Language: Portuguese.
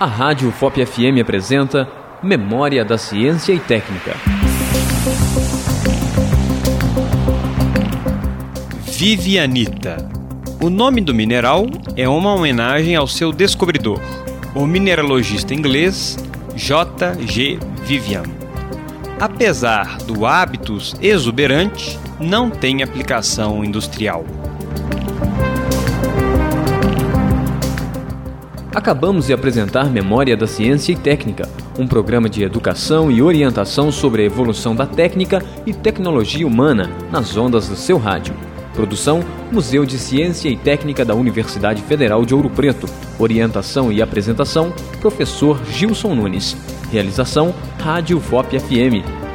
A Rádio FOP FM apresenta Memória da Ciência e Técnica. Vivianita. O nome do mineral é uma homenagem ao seu descobridor, o mineralogista inglês J. G. Vivian. Apesar do hábitos exuberante, não tem aplicação industrial. Acabamos de apresentar Memória da Ciência e Técnica, um programa de educação e orientação sobre a evolução da técnica e tecnologia humana nas ondas do seu rádio. Produção: Museu de Ciência e Técnica da Universidade Federal de Ouro Preto. Orientação e apresentação: Professor Gilson Nunes. Realização: Rádio FOP FM